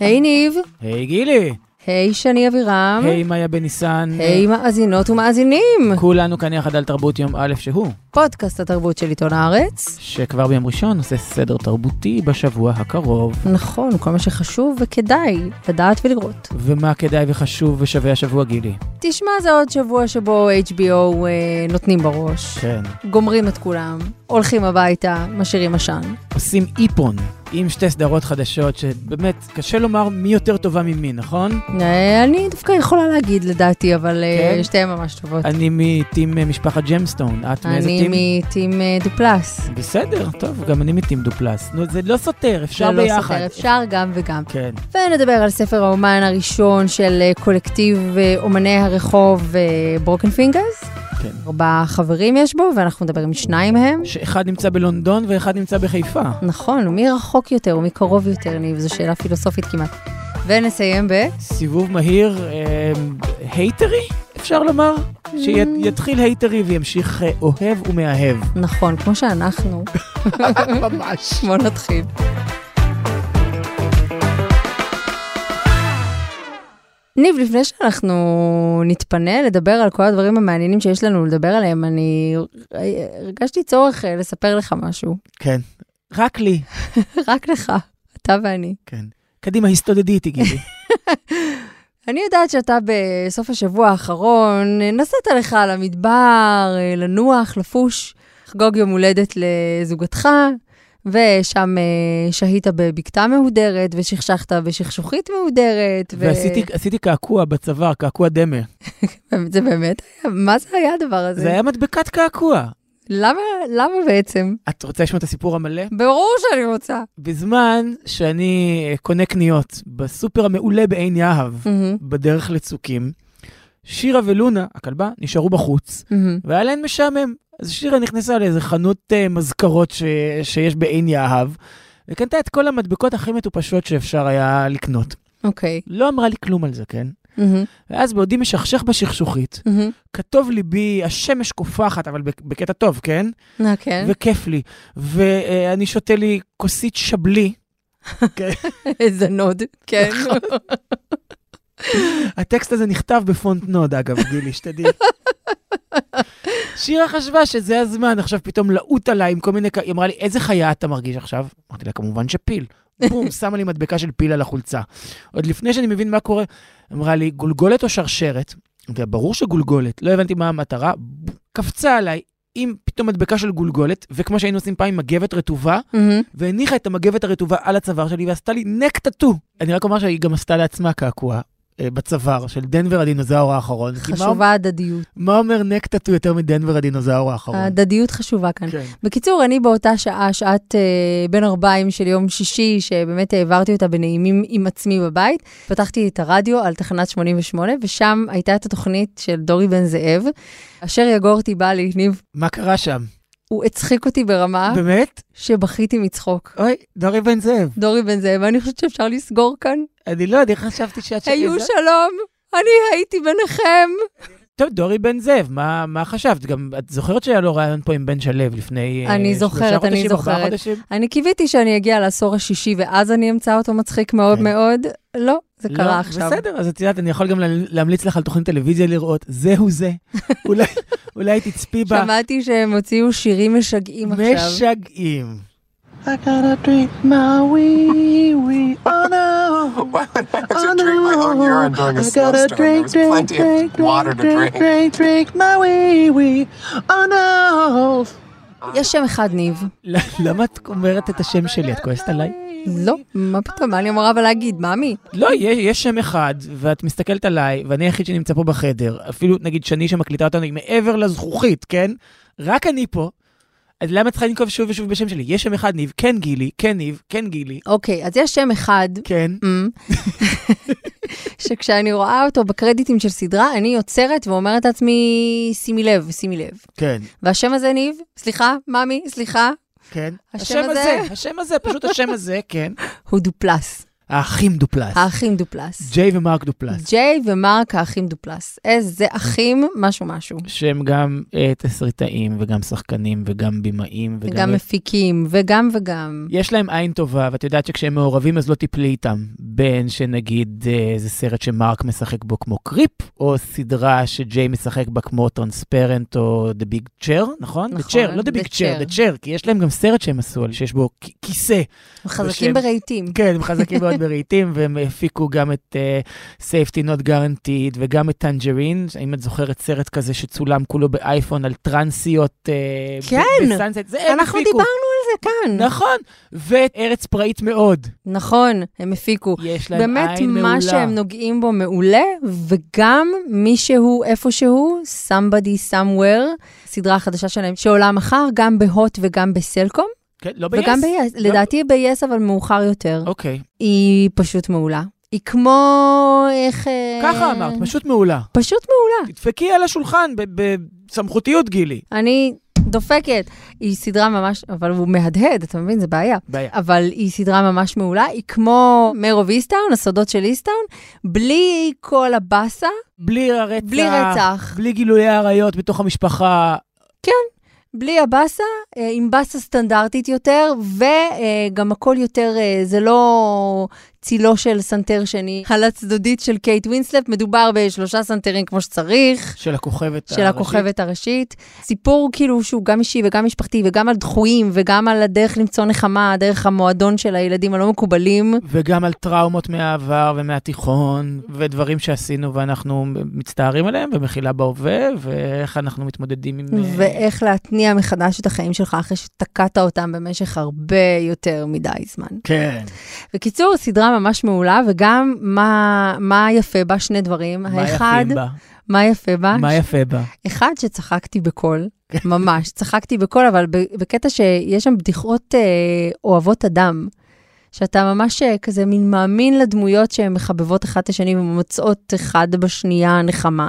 היי ניב, היי גילי, היי שני אבירם, היי מאיה בניסן. היי מאזינות ומאזינים. כולנו כאן יחד על תרבות יום א' שהוא, פודקאסט התרבות של עיתון הארץ. שכבר ביום ראשון עושה סדר תרבותי בשבוע הקרוב. נכון, כל מה שחשוב וכדאי לדעת ולראות. ומה כדאי וחשוב ושווה השבוע גילי? תשמע, זה עוד שבוע שבו HBO אה, נותנים בראש, כן. גומרים את כולם, הולכים הביתה, משאירים עשן. עושים איפון עם שתי סדרות חדשות, שבאמת קשה לומר מי יותר טובה ממי, נכון? אה, אני דווקא יכולה להגיד לדעתי, אבל אה, כן? שתיהן ממש טובות. אני מ team אה, משפחת Gemstone, את מאיזה team? אני מ team דופלס. בסדר, טוב, גם אני מ team דופלס. נו, זה לא סותר, אפשר זה לא ביחד. סותר, אפשר גם וגם. כן. ונדבר על ספר האומן הראשון של קולקטיב אומני הרחוב Broken Fingaz. כן. ארבעה חברים יש בו, ואנחנו נדבר עם שניים מהם. שאחד נמצא בלונדון ואחד נמצא בחיפה. נכון, ומי רחוק יותר ומי קרוב יותר, ניב? זו שאלה פילוסופית כמעט. ונסיים ב... סיבוב מהיר, אה, הייטרי, אפשר לומר? שיתחיל הייטרי וימשיך אה, אוהב ומאהב. נכון, כמו שאנחנו. ממש. בוא נתחיל. ניב, לפני שאנחנו נתפנה לדבר על כל הדברים המעניינים שיש לנו לדבר עליהם, אני הרגשתי צורך אה, לספר לך משהו. כן. רק לי. רק לך, אתה ואני. כן. קדימה, הסתודדי איתי, גילי. אני יודעת שאתה בסוף השבוע האחרון נסעת לך על המדבר, אה, לנוח, לפוש, לחגוג יום הולדת לזוגתך, ושם אה, שהית בבקתה מהודרת, ושכשכת בשכשוכית מהודרת. ו- ועשיתי קעקוע בצוואר, קעקוע דמה. זה באמת היה, מה זה היה הדבר הזה? זה היה מדבקת קעקוע. למה, למה בעצם? את רוצה לשמוע את הסיפור המלא? ברור שאני רוצה. בזמן שאני אה, קונה קניות בסופר המעולה בעין יהב, מהמם, בדרך לצוקים, שירה ולונה, הכלבה, נשארו בחוץ, מהמם. והיה להן משעמם. אז שירה נכנסה לאיזה חנות uh, מזכרות ש... שיש בעין יהב, וקנתה את כל המדבקות הכי מטופשות שאפשר היה לקנות. אוקיי. לא אמרה לי כלום על זה, כן? מהמם, ואז בעודי משכשך בשכשוכית, מהמם. כתוב ליבי, השמש קופחת, אבל בק- בקטע טוב, כן? אה, כן. וכיף לי. ואני שותה לי כוסית שבלי. איזה נוד, כן. הטקסט הזה נכתב בפונט נוד, אגב, גילי, שתדעי. שירה חשבה שזה הזמן עכשיו פתאום לעוט עליי עם כל מיני... היא אמרה לי, איזה חיה אתה מרגיש עכשיו? אמרתי לה, כמובן שפיל. בום, שמה לי מדבקה של פיל על החולצה. עוד לפני שאני מבין מה קורה, אמרה לי, גולגולת או שרשרת? ברור שגולגולת. לא הבנתי מה המטרה. קפצה עליי עם פתאום מדבקה של גולגולת, וכמו שהיינו עושים פעם עם מגבת רטובה, מהמם. והניחה את המגבת הרטובה על הצוואר שלי ועשתה לי נק טאטו. אני רק אומר שהיא גם עשתה לעצמה קעקוע בצוואר של דנבר הדינוזאור האחרון. מה- חשובה הדדיות. מה אומר נק טאטו יותר מדנבר הדינוזאור האחרון? ההדדיות חשובה כאן. כן. בקיצור, אני באותה שעה, שעת אה, בין ארבעים של יום שישי, שבאמת העברתי אותה בנעימים עם עצמי בבית, פתחתי את הרדיו על תחנת 88, ושם הייתה את התוכנית של דורי בן זאב, אשר יגורתי בא לי, ניב, מה קרה שם? הוא הצחיק אותי ברמה באמת? שבכיתי מצחוק. אוי, דורי בן זאב. דורי בן זאב, אני חושבת שאפשר לסגור כאן. אני לא יודע, חשבתי שאת... היו שלום, אני הייתי ביניכם. טוב, דורי בן זאב, מה מה חשבת? גם את זוכרת שהיה לו רעיון פה עם בן שלו לפני... אה, אני שלושה זוכרת, אני חודשים, ארבעה זוכרת. חודשים? אני קיוויתי שאני אגיע לעשור השישי ואז אני אמצא אותו מצחיק מאוד כן. מאוד. לא, זה לא, קרה עכשיו. בסדר, אז את יודעת, אני יכול גם לה- להמליץ לך על תוכנית טלוויזיה לראות, זהו זה. אולי- אולי תצפי בה. שמעתי שהם הוציאו שירים משגעים עכשיו. משגעים. I gotta drink my wee wee, oh no. Why would I have to drink my own urine during a snowstorm? There was plenty of water to drink. drink, drink my wee wee, oh no. יש שם אחד, ניב. למה את אומרת את השם שלי? את כועסת עליי? לא, מה פתאום, מה אני אמורה אבל להגיד? מאמי? לא, יש, יש שם אחד, ואת מסתכלת עליי, ואני היחיד שנמצא פה בחדר. אפילו, נגיד, שני שמקליטה אותנו היא מעבר לזכוכית, כן? רק אני פה. אז למה צריכה לנקוב שוב ושוב בשם שלי? יש שם אחד, ניב, כן גילי, כן ניב, כן גילי, אוקיי, אז יש שם אחד, כן. שכשאני רואה אותו בקרדיטים של סדרה, אני יוצרת ואומרת לעצמי, שימי לב, שימי לב. כן, והשם הזה, ניב, סליחה, מאמי, סליחה, כן. השם השם הזה? הזה, השם הזה, פשוט השם הזה, כן. הוא דופלס. האחים דופלס. האחים דופלס. ג'יי ומרק דופלס. ג'יי ומרק האחים דופלס. איזה אחים, משהו משהו. שהם גם אה, תסריטאים וגם שחקנים וגם בימאים וגם... וגם מפיקים, וגם וגם. יש להם עין טובה, ואת יודעת שכשהם מעורבים אז לא תיפלי איתם. בין שנגיד אה, איזה סרט שמרק משחק בו כמו Creep, או סדרה שג'יי משחק בה כמו Transparent או The Big Chair, נכון? נכון, The Chair, לא The Big Chair. The Chair, כי יש להם גם סרט שהם עשו, שיש בו כיסא. הם חזקים בשם- ברהיטים. כן, הם חזקים מאוד ברהיטים, והם הפיקו גם את אה, Safety Not Guaranteed וגם את Tangerine, אם את זוכרת סרט כזה שצולם כולו באייפון על טרנסיות. אה, כן, בסאנסט, זה הם אנחנו הפיקו. דיברנו על זה כאן. נכון, ואת ארץ פראית מאוד. נכון, הם הפיקו. יש להם באמת, עין מעולה. מה שהם נוגעים בו מעולה, וגם מישהו איפשהו, somebody somewhere, סדרה חדשה שלהם, שעולה מחר, גם בהוט וגם בסלקום, כן, לא וגם ב-yes? ב-yes, לדעתי ב-yes, אבל מאוחר יותר. אוקיי, היא פשוט מעולה. היא כמו, איך... אה, ככה אמרת, פשוט מעולה. פשוט מעולה. תדפקי על השולחן ב- בסמכותיות, גילי. אני דופקת. היא סדרה ממש, אבל הוא מהדהד, אתה מבין? זה בעיה. בעיה. אבל היא סדרה ממש מעולה, היא כמו מר אוף איסטאון, הסודות של איסטאון, בלי כל הבאסה, בלי הרצח. בלי רצח. בלי גילויי עריות בתוך המשפחה. בלי הבאסה, אה, עם באסה סטנדרטית יותר, וגם הכל יותר, אה, זה לא צילו של סנטר שני על הצדודית של קייט ווינסלפ, מדובר בשלושה סנטרים כמו שצריך. של הכוכבת של הכוכבת הראשית. סיפור כאילו שהוא גם אישי וגם משפחתי, וגם על דחויים, וגם על הדרך למצוא נחמה, דרך המועדון של הילדים הלא מקובלים. וגם על טראומות מהעבר ומהתיכון, ודברים שעשינו ואנחנו מצטערים עליהם, ומחילה בהווה, ואיך אנחנו מתמודדים עם... אה, ואיך להתניע מחדש את החיים שלך אחרי שתקעת אותם במשך הרבה יותר מדי זמן. כן. בקיצור, סדרה ממש מעולה, וגם מה, מה יפה בה, שני דברים. מה האחד, יפים בה? מה יפה בה? מה יפה בה? אחד, שצחקתי בקול, ממש, צחקתי בקול, אבל בקטע שיש שם בדיחות אה, אוהבות אדם. שאתה ממש אה, כזה מין מאמין לדמויות שהן מחבבות אחת את השני ומוצאות אחד בשנייה נחמה.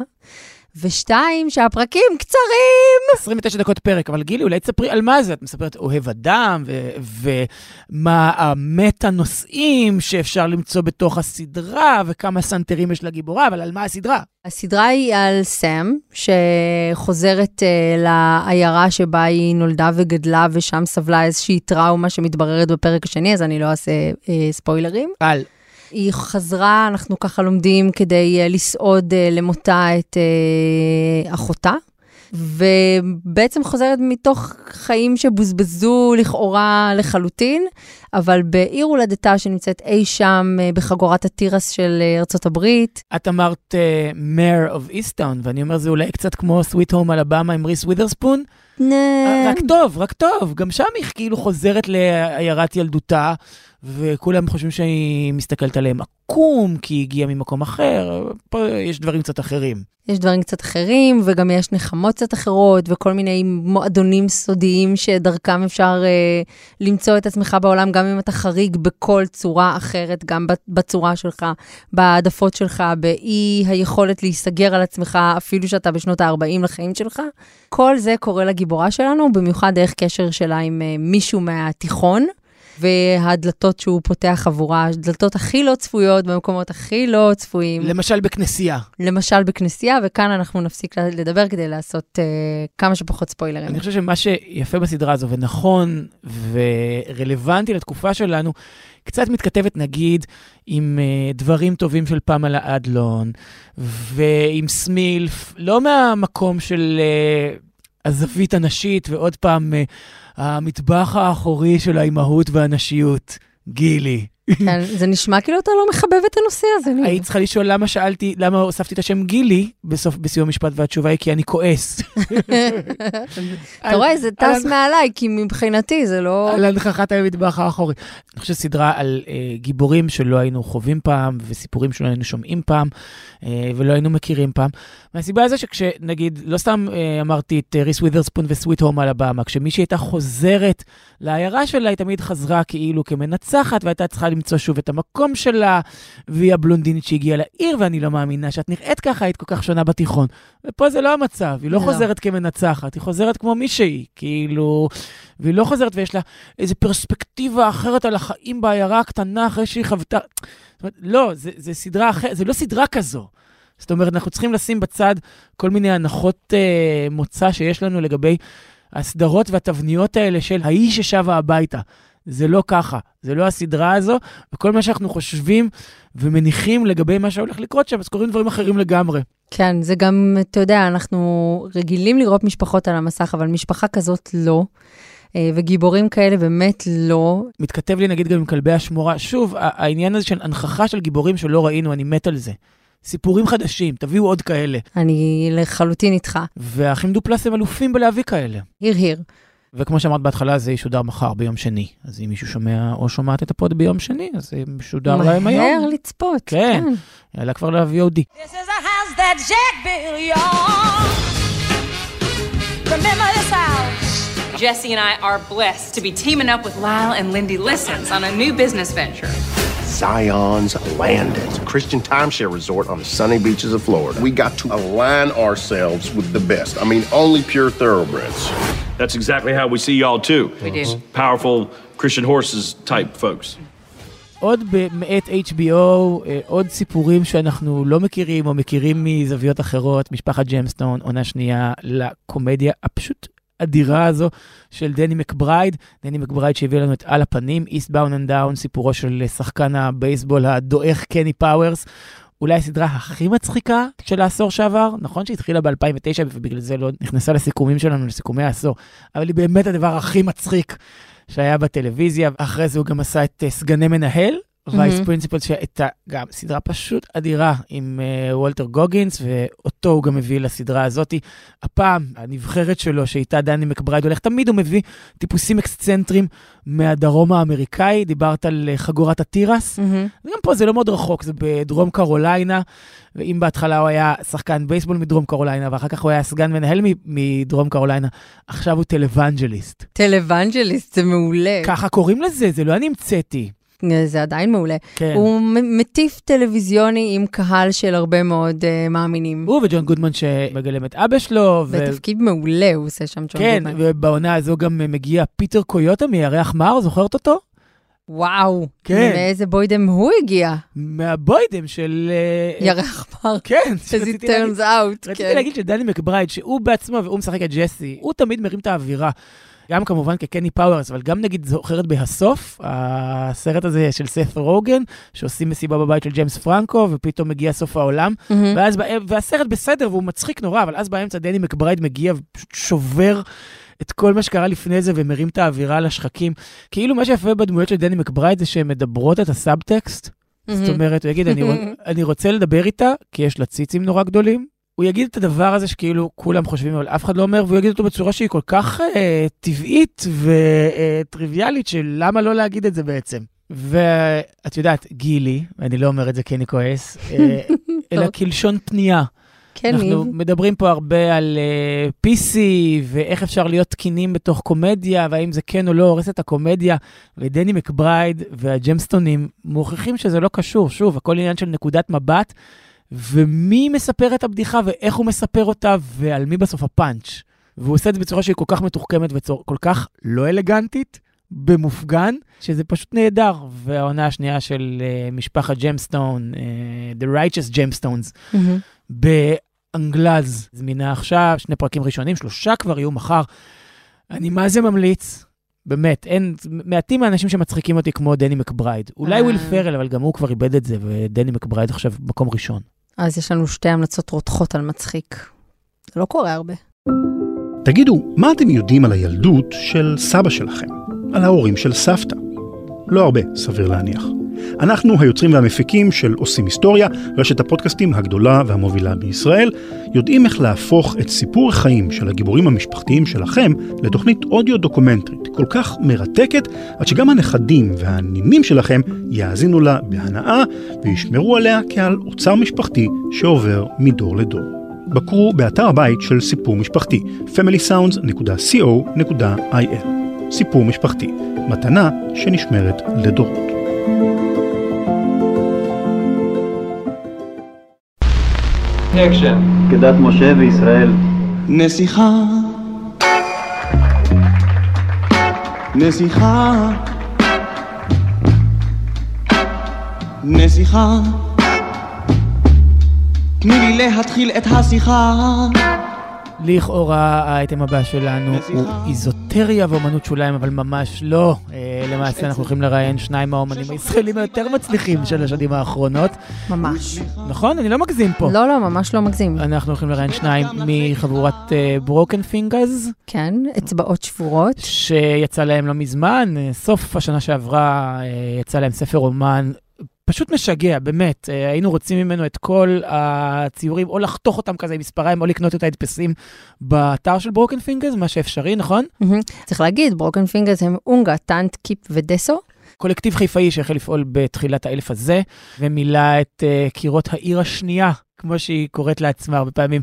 ושתיים, שהפרקים קצרים. 29 דקות פרק, אבל גילי, אולי תספרי על מה זה? את מספרת אוהב אדם, ו- ומה המטה נושאים שאפשר למצוא בתוך הסדרה, וכמה סנטרים יש לגיבורה, אבל על מה הסדרה? הסדרה היא על סם, שחוזרת uh, לעיירה שבה היא נולדה וגדלה, ושם סבלה איזושהי טראומה שמתבררת בפרק השני, אז אני לא אעשה uh, ספוילרים. על. היא חזרה, אנחנו ככה לומדים, כדי uh, לסעוד uh, למותה את uh, אחותה. ובעצם חוזרת מתוך חיים שבוזבזו לכאורה לחלוטין, אבל בעיר הולדתה שנמצאת אי שם אה, בחגורת התירס של אה, ארצות הברית. את אמרת מר אוף איסטאון, ואני אומר, זה אולי קצת כמו סוויט הום אלבמה עם ריס ווית'רספון. רק טוב, רק טוב. גם שם היא כאילו חוזרת לעיירת ילדותה, וכולם חושבים שהיא מסתכלת עליהם עקום, כי היא הגיעה ממקום אחר. פה יש דברים קצת אחרים. יש דברים קצת אחרים, וגם יש נחמות קצת אחרות, וכל מיני מועדונים סודיים שדרכם אפשר אה, למצוא את עצמך בעולם, גם אם אתה חריג בכל צורה אחרת, גם בצורה שלך, בהעדפות שלך, באי היכולת להיסגר על עצמך, אפילו שאתה בשנות ה-40 לחיים שלך. כל זה קורה לגיבורה שלנו, במיוחד דרך קשר שלה עם אה, מישהו מהתיכון. והדלתות שהוא פותח עבורה, הדלתות הכי לא צפויות במקומות הכי לא צפויים. למשל בכנסייה. למשל בכנסייה, וכאן אנחנו נפסיק לדבר כדי לעשות uh, כמה שפחות ספוילרים. אני חושב שמה שיפה בסדרה הזו, ונכון ורלוונטי לתקופה שלנו, קצת מתכתבת נגיד עם uh, דברים טובים של פמלה אדלון, ועם סמילף, לא מהמקום של uh, הזווית הנשית, ועוד פעם, uh, המטבח האחורי של האימהות והנשיות. גילי. כן, זה נשמע כאילו אתה לא מחבב את הנושא הזה. היית צריכה לשאול למה שאלתי, למה הוספתי את השם גילי בסוף, בסיום המשפט, והתשובה היא כי אני כועס. אתה רואה, זה טס מעליי, כי מבחינתי זה לא... על הנכחת המטבח האחורי. אני חושב סדרה על אה, גיבורים שלא היינו חווים פעם, וסיפורים שלא היינו שומעים פעם, אה, ולא היינו מכירים פעם. מהסיבה הזו שכשנגיד, לא סתם אה, אמרתי את ריס ווית'רספון וסוויט הום על הבמה, כשמישהי הייתה חוזרת לעיירה שלה, היא תמיד חזרה כאילו כמנצחת, והייתה צריכה למצוא שוב את המקום שלה, והיא הבלונדינית שהגיעה לעיר, ואני לא מאמינה שאת נראית ככה, היית כל כך שונה בתיכון. ופה זה לא המצב, היא לא לא. חוזרת כמנצחת, היא חוזרת כמו מי שהיא, כאילו... והיא לא חוזרת ויש לה איזו פרספקטיבה אחרת על החיים בעיירה הקטנה אחרי שהיא חוותה... זאת אומרת, לא, זה, זה סדרה אחרת, זה לא סדרה כזו. זאת אומרת, אנחנו צריכים לשים בצד כל מיני הנחות אה, מוצא שיש לנו לגבי הסדרות והתבניות האלה של האיש ששבה הביתה. זה לא ככה, זה לא הסדרה הזו, וכל מה שאנחנו חושבים ומניחים לגבי מה שהולך לקרות שם, אז קורים דברים אחרים לגמרי. כן, זה גם, אתה יודע, אנחנו רגילים לראות משפחות על המסך, אבל משפחה כזאת לא. אה, וגיבורים כאלה באמת לא. מתכתב לי נגיד גם עם כלבי השמורה. שוב, העניין הזה של הנכחה של גיבורים שלא ראינו, אני מת על זה. סיפורים חדשים, תביאו עוד כאלה. אני לחלוטין איתך. והאחים דופלס הם אלופים בלהביא כאלה. Hear hear. וכמו שאמרת בהתחלה, זה ישודר מחר ביום שני. אז אם מישהו שומע או שומעת את הפוד ביום שני, אז זה משודר להם היום. מהר לצפות. כן. יאללה כבר ל-VOD. This is a house that Jack built, y'all. Remember? Jesse and I are blessed to be teaming up with Lyle and Lindy Listens on a new business venture. Zion's Landing, a Christian timeshare resort on the sunny beaches of Florida. We got to align ourselves with the best. I mean, only pure thoroughbreds. That's exactly how we see y'all too. We do. Powerful Christian horses type folks. עוד מאת HBO, אה, עוד סיפורים שאנחנו לא מכירים או מכירים מזוויות אחרות, משפחת ג'מסטון, עונה שנייה לקומדיה הפשוט אדירה הזו של דני מקברייד, דני מקברייד שהביא לנו את על הפנים, East Bound and Down, סיפורו של שחקן הבייסבול הדועך קני פאוורס. אולי הסדרה הכי מצחיקה של העשור שעבר, נכון שהתחילה ב-2009 ובגלל זה לא נכנסה לסיכומים שלנו, לסיכומי העשור, אבל היא באמת הדבר הכי מצחיק שהיה בטלוויזיה. אחרי זה הוא גם עשה את אה, סגני מנהל, Vice Principals, שהייתה גם סדרה פשוט אדירה עם אה, וולטר גוגינס, ואותו הוא גם הביא לסדרה הזאת. הפעם, הנבחרת שלו, שאיתה דני מקברייד הולך, תמיד הוא מביא טיפוסים אקסצנטרים מהדרום האמריקאי. דיברת על אה, חגורת התירס. מהמם. גם פה זה לא מאוד רחוק, זה בדרום קרוליינה, ואם בהתחלה הוא היה שחקן בייסבול מדרום קרוליינה, ואחר כך הוא היה סגן מנהל מדרום קרוליינה, עכשיו הוא televangelist. Televangelist, זה מעולה. ככה קוראים לזה, זה לא אני המצאתי. זה עדיין מעולה. כן. הוא מטיף טלוויזיוני עם קהל של הרבה מאוד אה, מאמינים. הוא וג'ון גודמן שמגלם את אבא שלו, ו... בתפקיד מעולה הוא עושה שם ג'ון כן, גודמן. ובעונה הזו גם מגיע פיטר קויוטה מירח מר, זוכרת אותו? וואו. כן. מאיזה בוידם הוא הגיע? מהבוידם של... אה, ירח מר. כן, להגיד- turns out. רציתי כן. להגיד שדני מקברייד, שהוא בעצמו, והוא משחק את ג'סי, הוא תמיד מרים את האווירה. גם כמובן כקני פאוורס, אבל גם נגיד זוכרת בהסוף, הסרט הזה של סת' רוגן, שעושים מסיבה בבית של ג'יימס פרנקו, ופתאום מגיע סוף העולם, מהמם. ואז, והסרט בסדר, והוא מצחיק נורא, אבל אז באמצע דני מקברייד מגיע ופשוט שובר את כל מה שקרה לפני זה ומרים את האווירה לשחקים. כאילו מה שיפה בדמויות של דני מקברייד זה שהן מדברות את הסאבטקסט. זאת מהמם. אומרת, הוא יגיד, אני, רוצ- אני רוצה לדבר איתה, כי יש לה ציצים נורא גדולים. הוא יגיד את הדבר הזה שכאילו כולם חושבים, אבל אף אחד לא אומר, והוא יגיד אותו בצורה שהיא כל כך אה, טבעית וטריוויאלית, של למה לא להגיד את זה בעצם. ואת יודעת, גילי, ואני לא אומר את זה כי אני כועס, אה, אלא. כלשון פנייה. כן, אנחנו ניב. מדברים פה הרבה על uh, PC, ואיך אפשר להיות תקינים בתוך קומדיה, והאם זה כן או לא הורס את הקומדיה. ודני מקברייד והג'מסטונים מוכיחים שזה לא קשור. שוב, הכל עניין של נקודת מבט, ומי מספר את הבדיחה ואיך הוא מספר אותה, ועל מי בסוף הפאנץ'. והוא עושה את זה בצורה שהיא כל כך מתוחכמת וכל כך לא אלגנטית, במופגן, שזה פשוט נהדר. והעונה השנייה של אה, משפחת ג'מסטון, אה, The Righteous Gemstones, מהמם. באנגלית, זמינה עכשיו, שני פרקים ראשונים, שלושה כבר יהיו מחר. אני מה זה ממליץ, באמת, אין, מעטים האנשים שמצחיקים אותי כמו דני מקברייד. אולי אה. וויל פרל, אבל גם הוא כבר איבד את זה, ודני מקברייד עכשיו במקום ראשון. אז יש לנו שתי המלצות רותחות על מצחיק. זה לא קורה הרבה. תגידו, מה אתם יודעים על הילדות של סבא שלכם? על ההורים של סבתא? לא הרבה, סביר להניח. אנחנו היוצרים והמפיקים של עושים היסטוריה, רשת הפודקאסטים הגדולה והמובילה בישראל, יודעים איך להפוך את סיפור החיים של הגיבורים המשפחתיים שלכם לתוכנית אודיו דוקומנטרית כל כך מרתקת, עד שגם הנכדים והנינים שלכם יאזינו לה בהנאה וישמרו עליה כעל אוצר משפחתי שעובר מדור לדור. בקרו באתר הבית של סיפור משפחתי, familysounds.co.il. סיפור משפחתי, מתנה שנשמרת לדורות. אקשן. כדת משה וישראל. נסיכה. נסיכה. נסיכה. תני לי להתחיל את השיחה. לכאורה האייטם הבא שלנו הוא איזוטריה ואומנות שוליים, אבל ממש לא. אה, למעשה אנחנו הולכים לראיין שניים מהאומנים הישראלים היותר מצליחים של השנים האחרונות. ממש. נכון? אני לא מגזים פה. לא, לא, ממש לא מגזים. אנחנו הולכים לראיין שניים מחבורת ברוקן פינגרס. כן, אצבעות שבורות. שיצא להם לא מזמן, אה, סוף השנה שעברה אה, יצא להם ספר אומן פשוט משגע, באמת. אה, היינו רוצים ממנו את כל הציורים, או לחתוך אותם כזה עם מספריים, או לקנות את ההדפסים באתר של ברוקן פינגרס, מה שאפשרי, נכון? צריך להגיד, ברוקן פינגרס הם אונגה, טאנט, קיפ ודסו. קולקטיב חיפאי שהחל לפעול בתחילת האלף הזה, ומילא את אה, קירות העיר השנייה, כמו שהיא קוראת לעצמה הרבה פעמים,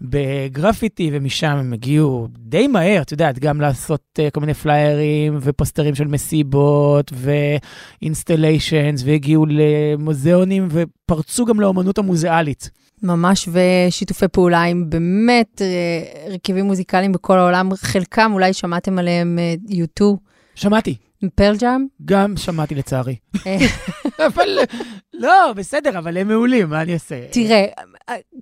בגרפיטי, ומשם הם הגיעו די מהר, את יודעת, גם לעשות אה, כל מיני פליירים ופוסטרים של מסיבות ואינסטליישנס, והגיעו למוזיאונים ופרצו גם לאומנות המוזיאלית. ממש, ושיתופי פעולה עם באמת uh, רכיבים מוזיקליים בכל העולם, חלקם אולי שמעתם עליהם uh, U2. שמעתי. פרל ג'אם? גם שמעתי לצערי. אבל, לא, בסדר, אבל הם מעולים, מה אני אעשה? תראה,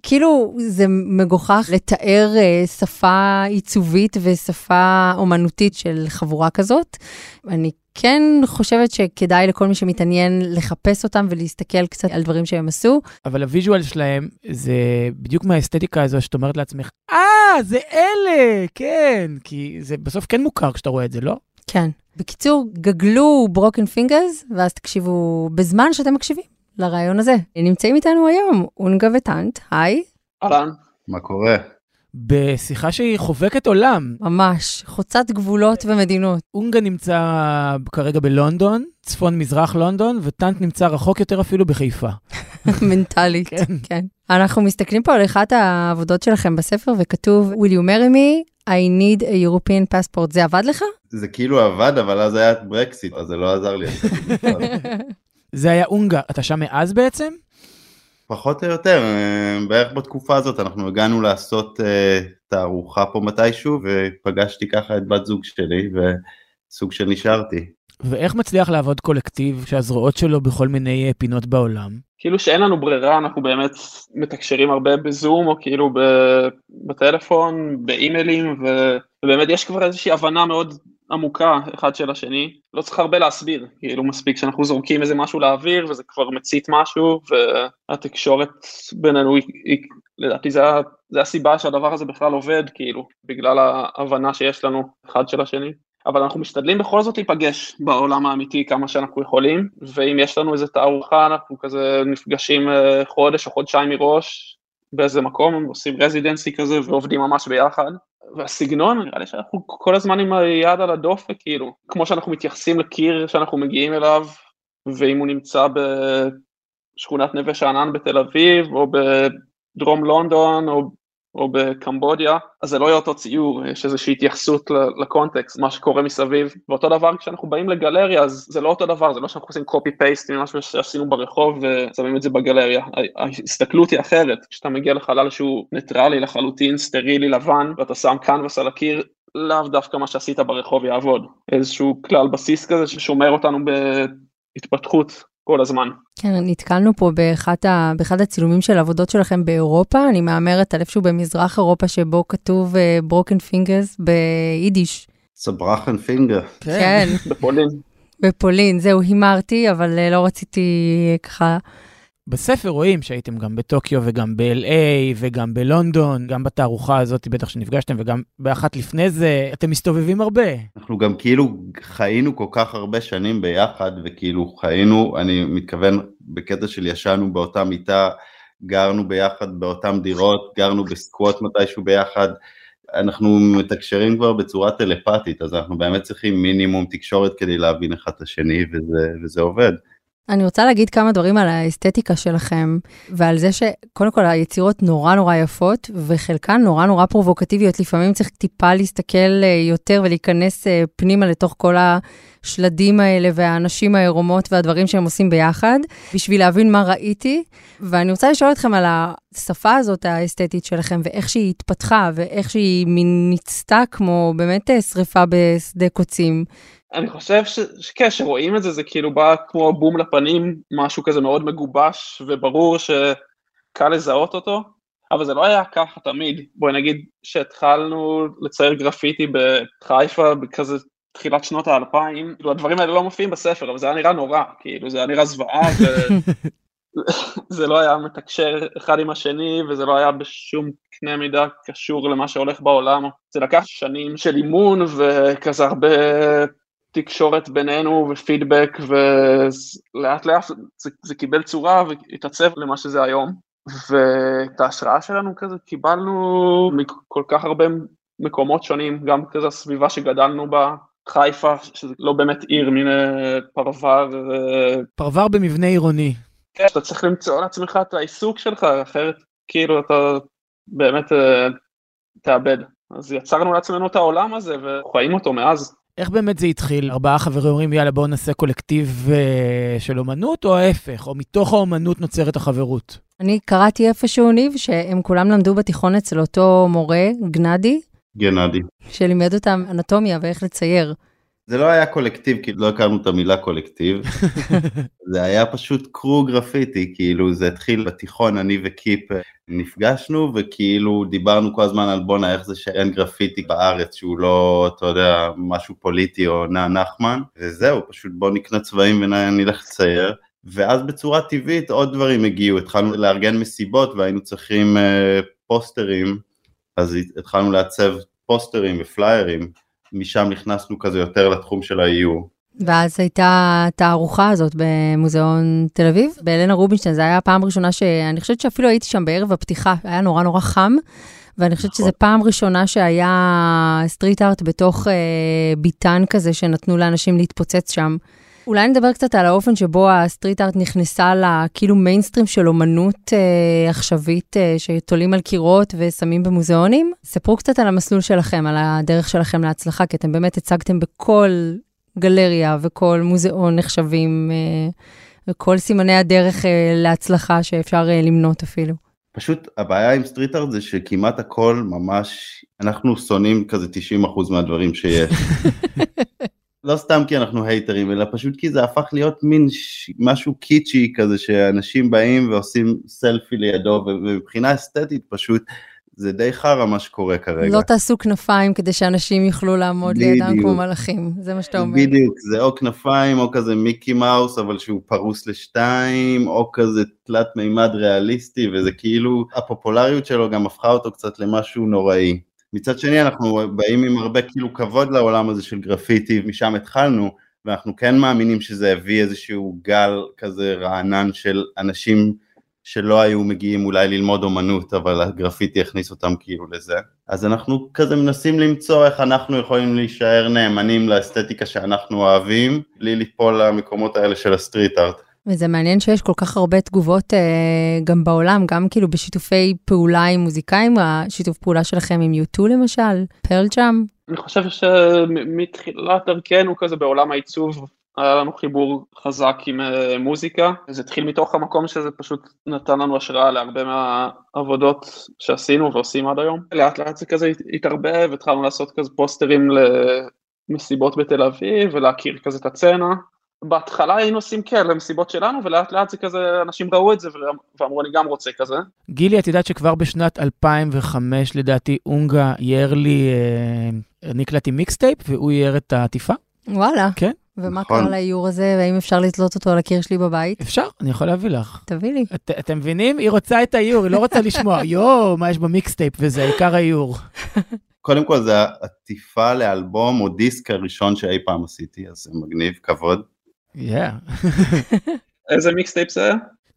כאילו זה מגוחך לתאר אה, שפה עיצובית ושפה אומנותית של חבורה כזאת. אני כן חושבת שכדאי לכל מי שמתעניין לחפש אותם ולהסתכל קצת על דברים שהם עשו. אבל ה visual שלהם זה בדיוק מהאסתטיקה הזו שאת אומרת לעצמך, אה, זה אלה, כן, כי זה בסוף כן מוכר כשאתה רואה את זה, לא? כן. בקיצור, גגלו Broken Fingaz, ואז תקשיבו בזמן שאתם מקשיבים לראיון הזה. נמצאים איתנו היום אונגה וטאנט, היי. אהלן. מה קורה? בשיחה שהיא חובקת עולם. ממש, חוצת גבולות ומדינות. אונגה נמצא כרגע בלונדון, צפון-מזרח לונדון, וטאנט נמצא רחוק יותר אפילו בחיפה. מנטלית, כן. כן. אנחנו מסתכלים פה על אחת העבודות שלכם בספר, וכתוב, will you marry me? I need a European passport. זה עבד לך? זה כאילו עבד, אבל אז היה ברקסיט, אז זה לא עזר לי. זה היה אונגה. אתה שם מאז בעצם? פחות או יותר, בערך בתקופה הזאת אנחנו הגענו לעשות uh, תערוכה פה מתישהו, ופגשתי ככה את בת זוג שלי, וסוג של נשארתי. ואיך מצליח לעבוד קולקטיב שהזרועות שלו בכל מיני פינות בעולם? כאילו שאין לנו ברירה, אנחנו באמת מתקשרים הרבה בזום, או כאילו בטלפון, באימיילים, ובאמת יש כבר איזושהי הבנה מאוד עמוקה אחד של השני, לא צריך הרבה להסביר, כאילו מספיק שאנחנו זורקים איזה משהו לאוויר וזה כבר מצית משהו והתקשורת בינינו היא, היא לדעתי זה, זה הסיבה שהדבר הזה בכלל עובד, כאילו, בגלל ההבנה שיש לנו אחד של השני. אבל אנחנו משתדלים בכל זאת להיפגש בעולם האמיתי כמה שאנחנו יכולים, ואם יש לנו איזה תערוכה אנחנו כזה נפגשים אה, חודש או חודשיים מראש באיזה מקום, עושים רזידנסי כזה ועובדים ממש ביחד. והסגנון, נראה לי שאנחנו כל הזמן עם היד על הדופק, כאילו, כמו שאנחנו מתייחסים לקיר שאנחנו מגיעים אליו, ואם הוא נמצא בשכונת נווה שאנן בתל אביב, או בדרום לונדון, או או בקמבודיה, אז זה לא יהיה אותו ציור, יש איזושהי התייחסות לקונטקסט, מה שקורה מסביב, ואותו דבר כשאנחנו באים לגלריה, אז זה לא אותו דבר, זה לא שאנחנו עושים paste ממשהו שעשינו ברחוב ושמים את זה בגלריה, ההסתכלות היא אחרת, כשאתה מגיע לחלל שהוא ניטרלי לחלוטין, סטרילי, לבן, ואתה שם קנבס על הקיר, לאו דווקא מה שעשית ברחוב יעבוד, איזשהו כלל בסיס כזה ששומר אותנו בהתפתחות כל הזמן. כן, נתקלנו פה באחד, ה, באחד הצילומים של עבודות שלכם באירופה, אני מהמרת על איפשהו במזרח אירופה שבו כתוב אה, Fingaz ביידיש. צעבראכן פינגער. כן. בפולין. בפולין, זהו, הימרתי, אבל אה, לא רציתי ככה... בספר רואים שהייתם גם בטוקיו וגם ב-LA וגם בלונדון, גם בתערוכה הזאת בטח שנפגשתם וגם באחת לפני זה, אתם מסתובבים הרבה. אנחנו גם כאילו חיינו כל כך הרבה שנים ביחד וכאילו חיינו, אני מתכוון בקטע של ישנו באותה מיטה, גרנו ביחד באותן דירות, גרנו בסקווט מתישהו ביחד. אנחנו מתקשרים כבר בצורה טלפתית, אז אנחנו באמת צריכים מינימום תקשורת כדי להבין אחד את השני, וזה, וזה עובד. אני רוצה להגיד כמה דברים על האסתטיקה שלכם, ועל זה שקודם כל היצירות נורא נורא יפות, וחלקן נורא נורא פרובוקטיביות. לפעמים צריך טיפה להסתכל אה, יותר ולהיכנס אה, פנימה לתוך כל השלדים האלה והאנשים העירומות והדברים שהם עושים ביחד, בשביל להבין מה ראיתי. ואני רוצה לשאול אתכם על השפה הזאת האסתטית שלכם, ואיך שהיא התפתחה, ואיך שהיא ניצתה כמו באמת אה, שריפה בשדה קוצים. אני חושב שכן, שרואים את זה, זה כאילו בא כמו בום לפנים, משהו כזה מאוד מגובש וברור שקל לזהות אותו, אבל זה לא היה ככה תמיד. בואי נגיד שהתחלנו לצייר גרפיטי בחיפה בכזה תחילת שנות האלפיים, כאילו הדברים האלה לא מופיעים בספר, אבל זה היה נראה נורא, כאילו זה היה נראה זוועה, וזה לא היה מתקשר אחד עם השני, וזה לא היה בשום קנה מידה קשור למה שהולך בעולם. זה לקח שנים של אימון וכזה הרבה תקשורת בינינו ופידבק ולאט לאט זה, זה קיבל צורה והתעצב למה שזה היום ואת ההשראה שלנו כזה קיבלנו מכל כך הרבה מקומות שונים גם כזה הסביבה שגדלנו בה חיפה שזה לא באמת עיר מין אה, פרבר אה, פרבר במבנה עירוני. כן, אתה צריך למצוא לעצמך את העיסוק שלך אחרת כאילו אתה באמת אה, תאבד אז יצרנו לעצמנו את העולם הזה וחיים אותו מאז. איך באמת זה התחיל? ארבעה חברים אומרים, יאללה, בואו נעשה קולקטיב uh, של אומנות, או ההפך? או מתוך האומנות נוצרת החברות? אני קראתי איפשהו, ניב, שהם כולם למדו בתיכון אצל אותו מורה, גנדי, גנדי. שלימד אותם אנטומיה ואיך לצייר. זה לא היה קולקטיב, כי לא הכרנו את המילה קולקטיב. זה היה פשוט crew גרפיטי, כאילו זה התחיל בתיכון, אני וקיפ אה, נפגשנו, וכאילו דיברנו כל הזמן על בואנה איך זה שאין גרפיטי בארץ שהוא לא, אתה יודע, משהו פוליטי או נ נח נחמן, וזהו, פשוט בוא נקנה צבעים ונלך לצייר. ואז בצורה טבעית עוד דברים הגיעו, התחלנו לארגן מסיבות והיינו צריכים אה, פוסטרים, אז התחלנו לעצב פוסטרים ופליירים, משם נכנסנו כזה יותר לתחום של האיור. ואז הייתה התערוכה הזאת במוזיאון תל אביב, בהלנה רובינשטיין, זו הייתה הפעם הראשונה שאני חושבת שאפילו הייתי שם בערב הפתיחה, היה נורא נורא חם, ואני חושבת שזו פעם ראשונה שהיה street art בתוך אה, ביתן כזה, שנתנו לאנשים להתפוצץ שם. אולי נדבר קצת על האופן שבו ה street art נכנסה לכאילו מיינסטרים של אומנות אה, עכשווית אה, שתולים על קירות ושמים במוזיאונים. ספרו קצת על המסלול שלכם, על הדרך שלכם להצלחה, כי אתם באמת הצגתם בכל גלריה וכל מוזיאון נחשבים, אה, וכל סימני הדרך אה, להצלחה שאפשר אה, למנות אפילו. פשוט הבעיה עם street art זה שכמעט הכל ממש, אנחנו שונאים כזה 90% מהדברים שיש. לא סתם כי אנחנו הייטרים, אלא פשוט כי זה הפך להיות מין ש... משהו קיצ'י כזה שאנשים באים ועושים סלפי לידו, ומבחינה אסתטית פשוט זה די חרא מה שקורה כרגע. לא תעשו כנפיים כדי שאנשים יוכלו לעמוד בדיוק. לידם כמו מלאכים, זה מה שאתה אומר. בדיוק, זה או כנפיים או כזה מיקי מאוס, אבל שהוא פרוס לשתיים, או כזה תלת מימד ריאליסטי, וזה כאילו, הפופולריות שלו גם הפכה אותו קצת למשהו נוראי. מצד שני אנחנו באים עם הרבה כאילו כבוד לעולם הזה של גרפיטי, משם התחלנו, ואנחנו כן מאמינים שזה הביא איזשהו גל כזה רענן של אנשים שלא היו מגיעים אולי ללמוד אומנות, אבל הגרפיטי הכניס אותם כאילו לזה. אז אנחנו כזה מנסים למצוא איך אנחנו יכולים להישאר נאמנים לאסתטיקה שאנחנו אוהבים, בלי ליפול למקומות האלה של הסטריט ארט. וזה מעניין שיש כל כך הרבה תגובות אה, גם בעולם, גם כאילו בשיתופי פעולה עם מוזיקאים, השיתוף פעולה שלכם עם U2 למשל, פרל ג'אם. אני חושב שמתחילת דרכנו כזה בעולם העיצוב, היה לנו חיבור חזק עם uh, מוזיקה, זה התחיל מתוך המקום שזה פשוט נתן לנו השראה להרבה מהעבודות שעשינו ועושים עד היום. לאט לאט זה כזה התערבב, התחלנו לעשות כזה פוסטרים למסיבות בתל אביב ולהכיר כזה את הצצנה. בהתחלה היינו עושים כן למסיבות שלנו ולאט לאט זה כזה אנשים ראו את זה ואמרו אני גם רוצה כזה. גילי את יודעת שכבר בשנת 2005 לדעתי אונגה יאר לי, אה, אני הקלטתי מיקסטייפ והוא יאר את העטיפה. וואלה. כן. ומה נכון. קרה לאיור הזה, והאם אפשר לתלות אותו על הקיר שלי בבית? אפשר, אני יכול להביא לך. תביא לי. את, אתם מבינים? היא רוצה את האיור, היא לא רוצה לשמוע, יואו, מה יש ב mixtape, וזה עיקר האיור. קודם כל זה עטיפה לאלבום או דיסק הראשון שאי פעם עשיתי, אז זה מגניב, כבוד. איזה mixtape זה היה?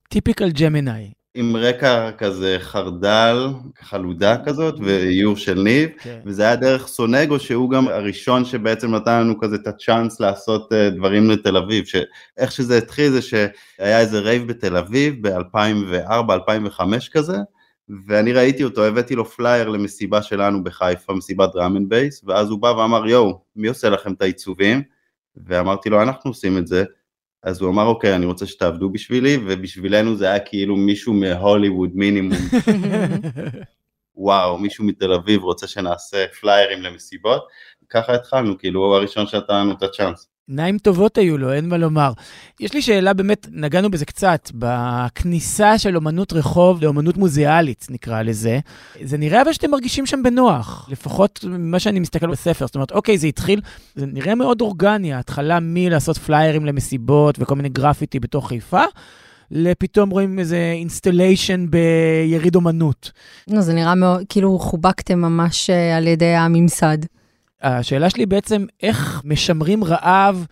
Typical Gemini. עם רקע כזה חרדל, חלודה כזאת, ואיור של ניב, כן. וזה היה דרך סונגו, שהוא גם הראשון שבעצם נתן לנו כזה את הצ'אנס לעשות אה, דברים לתל אביב, שאיך שזה התחיל זה שהיה איזה רייב בתל אביב ב-2004-2005 כזה, ואני ראיתי אותו, הבאתי לו פלייר למסיבה שלנו בחיפה, מסיבת and bass, ואז הוא בא ואמר, יואו, מי עושה לכם את העיצובים? ואמרתי לו, אנחנו עושים את זה. אז הוא אמר, אוקיי, אני רוצה שתעבדו בשבילי, ובשבילנו זה היה כאילו מישהו מהוליווד מינימום. וואו, מישהו מתל אביב רוצה שנעשה פליירים למסיבות. ככה התחלנו, כאילו הוא הראשון שנתן לנו את הצ'אנס. עיניים טובות היו לו, אין מה לומר. יש לי שאלה באמת, נגענו בזה קצת, בכניסה של אומנות רחוב לאומנות מוזיאלית, נקרא לזה. זה נראה אבל שאתם מרגישים שם בנוח, לפחות ממה שאני מסתכל בספר. זאת אומרת, אוקיי, זה התחיל, זה נראה מאוד אורגני, ההתחלה מלעשות פליירים למסיבות וכל מיני גרפיטי בתוך חיפה. לפתאום רואים איזה installation ביריד אומנות. זה נראה מאוד, כאילו חובקתם ממש אה, על ידי הממסד. השאלה שלי בעצם, איך משמרים רעב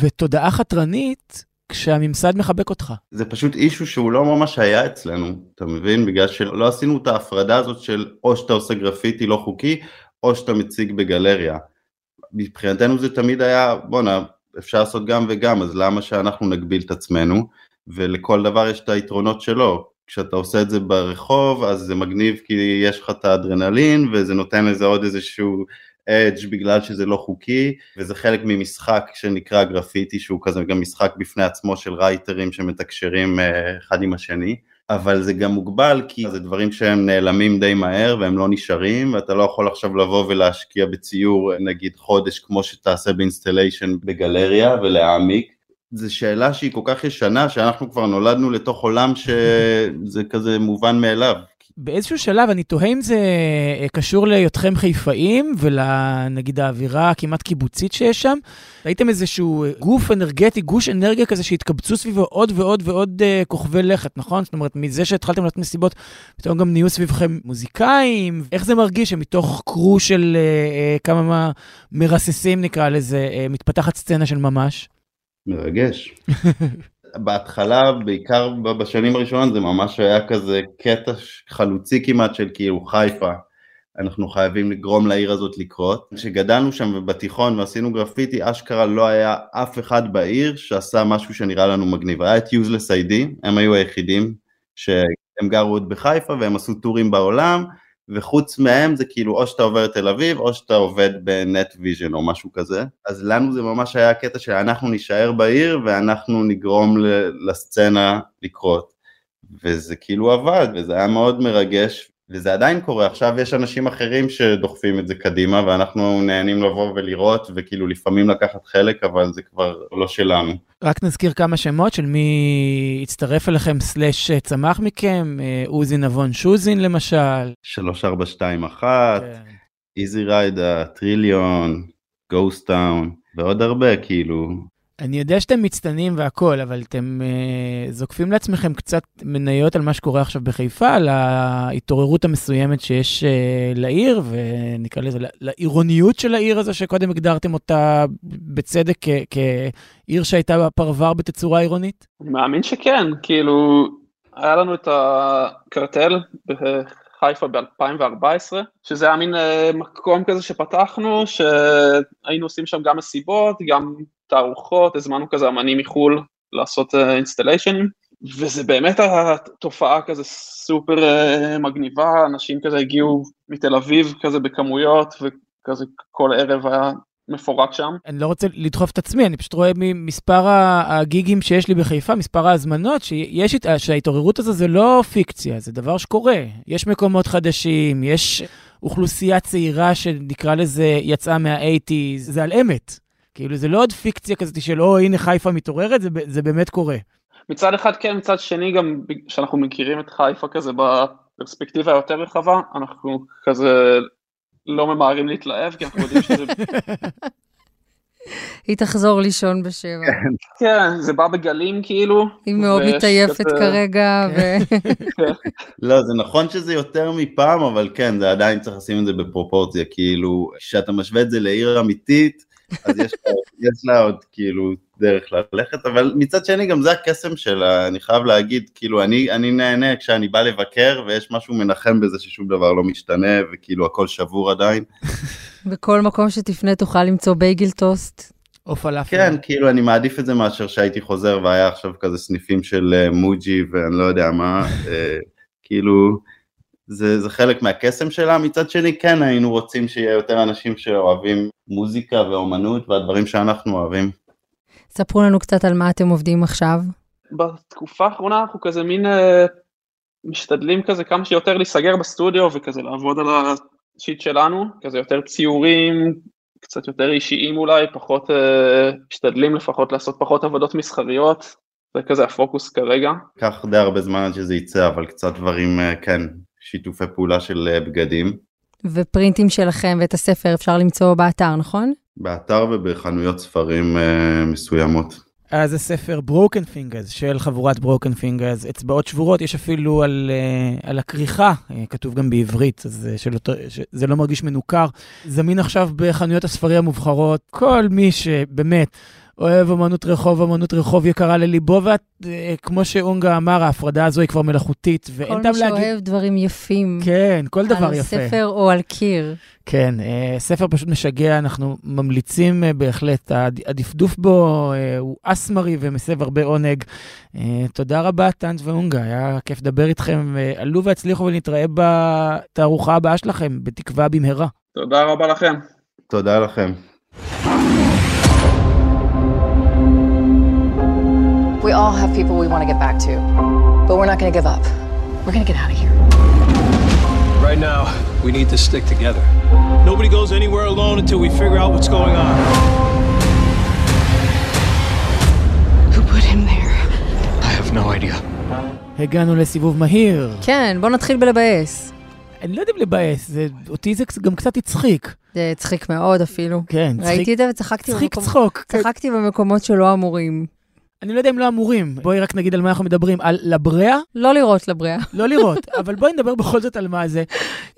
ותודעה חתרנית כשהממסד מחבק אותך? זה פשוט אישו שהוא לא ממש היה אצלנו, אתה מבין? בגלל שלא עשינו את ההפרדה הזאת של או שאתה עושה גרפיטי לא חוקי, או שאתה מציג בגלריה. מבחינתנו זה תמיד היה, בואנה, אפשר לעשות גם וגם, אז למה שאנחנו נגביל את עצמנו? ולכל דבר יש את היתרונות שלו. כשאתה עושה את זה ברחוב, אז זה מגניב כי יש לך את האדרנלין, וזה נותן לזה עוד איזשהו edge בגלל שזה לא חוקי, וזה חלק ממשחק שנקרא גרפיטי, שהוא כזה גם משחק בפני עצמו של רייטרים שמתקשרים אה, אחד עם השני. אבל זה גם מוגבל כי זה דברים שהם נעלמים די מהר והם לא נשארים ואתה לא יכול עכשיו לבוא ולהשקיע בציור נגיד חודש כמו שתעשה ב installation בגלריה ולהעמיק זו שאלה שהיא כל כך ישנה, שאנחנו כבר נולדנו לתוך עולם שזה כזה מובן מאליו. באיזשהו שלב אני תוהה אם זה אה, קשור להיותכם חיפאים ולנגיד האווירה הכמעט קיבוצית שיש שם. ראיתם איזשהו גוף אנרגטי, גוש אנרגיה כזה שהתקבצו סביבו עוד ועוד ועוד uh, כוכבי לכת, נכון? זאת אומרת, מזה שהתחלתם לעשות מסיבות, פתאום גם נהיו סביבכם מוזיקאים. איך זה מרגיש שמתוך קרו של uh, uh, כמה מרססים נקרא לזה, uh, מתפתחת סצנה של ממש? מרגש. בהתחלה, בעיקר בשנים הראשונות, זה ממש היה כזה קטע חלוצי כמעט של כאילו חיפה. אנחנו חייבים לגרום לעיר הזאת לקרות. כשגדלנו שם ובתיכון ועשינו גרפיטי, אשכרה לא היה אף אחד בעיר שעשה משהו שנראה לנו מגניב. היה את Useless ID, הם היו היחידים שהם גרו עוד בחיפה והם עשו טורים בעולם, וחוץ מהם זה כאילו או שאתה עובר תל אביב או שאתה עובד ב Netvision או משהו כזה. אז לנו זה ממש היה קטע שאנחנו נישאר בעיר ואנחנו נגרום לסצנה לקרות. וזה כאילו עבד וזה היה מאוד מרגש וזה עדיין קורה, עכשיו יש אנשים אחרים שדוחפים את זה קדימה ואנחנו נהנים לבוא ולראות וכאילו לפעמים לקחת חלק אבל זה כבר לא שלנו. רק נזכיר כמה שמות של מי הצטרף אליכם slash צמח מכם, עוזי נבון שוזין למשל. 3421, איזי ריידה, טריליון, Ghostown ועוד הרבה כאילו. אני יודע שאתם מצטנים והכול, אבל אתם uh, זוקפים לעצמכם קצת מניות על מה שקורה עכשיו בחיפה, על ההתעוררות המסוימת שיש uh, לעיר, ונקרא לזה, לעירוניות של העיר הזו, שקודם הגדרתם אותה בצדק כעיר שהייתה פרבר בתצורה עירונית? אני מאמין שכן, כאילו, היה לנו את הקרטל בחיפה ב-2014, שזה היה מין uh, מקום כזה שפתחנו, שהיינו עושים שם גם מסיבות, גם תערוכות, הזמנו כזה אמנים מחו"ל לעשות אינסטליישנים, וזה באמת התופעה כזה סופר מגניבה, אנשים כזה הגיעו מתל אביב כזה בכמויות, וכזה כל ערב היה מפורק שם. אני לא רוצה לדחוף את עצמי, אני פשוט רואה ממספר הגיגים שיש לי בחיפה, מספר ההזמנות, שיש, שההתעוררות הזו זה לא פיקציה, זה דבר שקורה. יש מקומות חדשים, יש אוכלוסייה צעירה שנקרא לזה יצאה מה-80's, זה על אמת. כאילו זה לא עוד פיקציה כזאת של או הנה חיפה מתעוררת, זה, זה באמת קורה. מצד אחד כן, מצד שני גם כשאנחנו מכירים את חיפה כזה בפרספקטיבה היותר רחבה, אנחנו כזה לא ממהרים להתלהב, כי אנחנו יודעים שזה... היא תחזור לישון בשבע. כן, זה בא בגלים כאילו. היא מאוד מתעייפת כרגע. לא, זה נכון שזה יותר מפעם, אבל כן, זה עדיין צריך לשים את זה בפרופורציה, כאילו, כשאתה משווה את זה לעיר אמיתית, אז יש לה, יש לה עוד כאילו דרך ללכת, אבל מצד שני גם זה הקסם שלה, אני חייב להגיד, כאילו אני, אני נהנה כשאני בא לבקר ויש משהו מנחם בזה ששום דבר לא משתנה וכאילו הכל שבור עדיין. בכל מקום שתפנה תוכל למצוא בייגל טוסט. או פלאפל. כן, כאילו אני מעדיף את זה מאשר שהייתי חוזר והיה עכשיו כזה סניפים של אה, מוג'י ואני לא יודע מה, אה, כאילו זה, זה חלק מהקסם שלה, מצד שני כן היינו רוצים שיהיה יותר אנשים שאוהבים מוזיקה ואומנות והדברים שאנחנו אוהבים. ספרו לנו קצת על מה אתם עובדים עכשיו. בתקופה האחרונה אנחנו כזה מין אה, משתדלים כזה כמה שיותר להיסגר בסטודיו וכזה לעבוד על השיט שלנו, כזה יותר ציורים, קצת יותר אישיים אולי, פחות, אה, משתדלים לפחות לעשות פחות עבודות מסחריות, זה כזה הפוקוס כרגע. לקח די הרבה זמן עד שזה יצא, אבל קצת דברים, אה, כן, שיתופי פעולה של אה, בגדים. ופרינטים שלכם ואת הספר אפשר למצוא באתר, נכון? באתר ובחנויות ספרים אה, מסוימות. אז הספר Broken Fingaz של חבורת Broken Fingaz, אצבעות שבורות, יש אפילו על, uh, על הכריכה, uh, כתוב גם בעברית, אז uh, שלא, זה לא מרגיש מנוכר. זמין עכשיו בחנויות הספרים המובחרות, כל מי שבאמת אוהב אמנות רחוב, אמנות רחוב יקרה לליבו, וכמו שאונגה אמר, ההפרדה הזו היא כבר מלאכותית, ואין טעם להגיד... כל מי שאוהב דברים יפים. כן, כל דבר יפה. על ספר או על קיר. כן, ספר פשוט משגע, אנחנו ממליצים בהחלט, הדפדוף בו הוא אסמרי ומסב הרבה עונג. תודה רבה, טאנט ואונגה, היה כיף לדבר איתכם, עלו והצליחו ונתראה בתערוכה הבאה שלכם, בתקווה במהרה. תודה רבה לכם. תודה לכם. All have people we want to get back to, but we're not going to give up. We're going to get out of here. Right now, we need to stick together. Nobody goes anywhere alone until we figure out what's going on. Who put him there? I have no idea. הגענו לסיבוב מהיר. כן, בוא נתחיל בלבאס. אני לא יודע אם לבאס, זה, אותי זה גם קצת הצחיק. זה הצחיק מאוד אפילו. כן, ראיתי צחיק, את זה וצחקתי צחיק במקומ... צחוק. צחקתי במקומות שלא אמורים. אני לא יודע אם לא אמורים. בואי רק נגיד על מה אנחנו מדברים. על לבריאה? לא לראות לבריאה. לא לראות, אבל בואי נדבר בכל זאת על מה זה.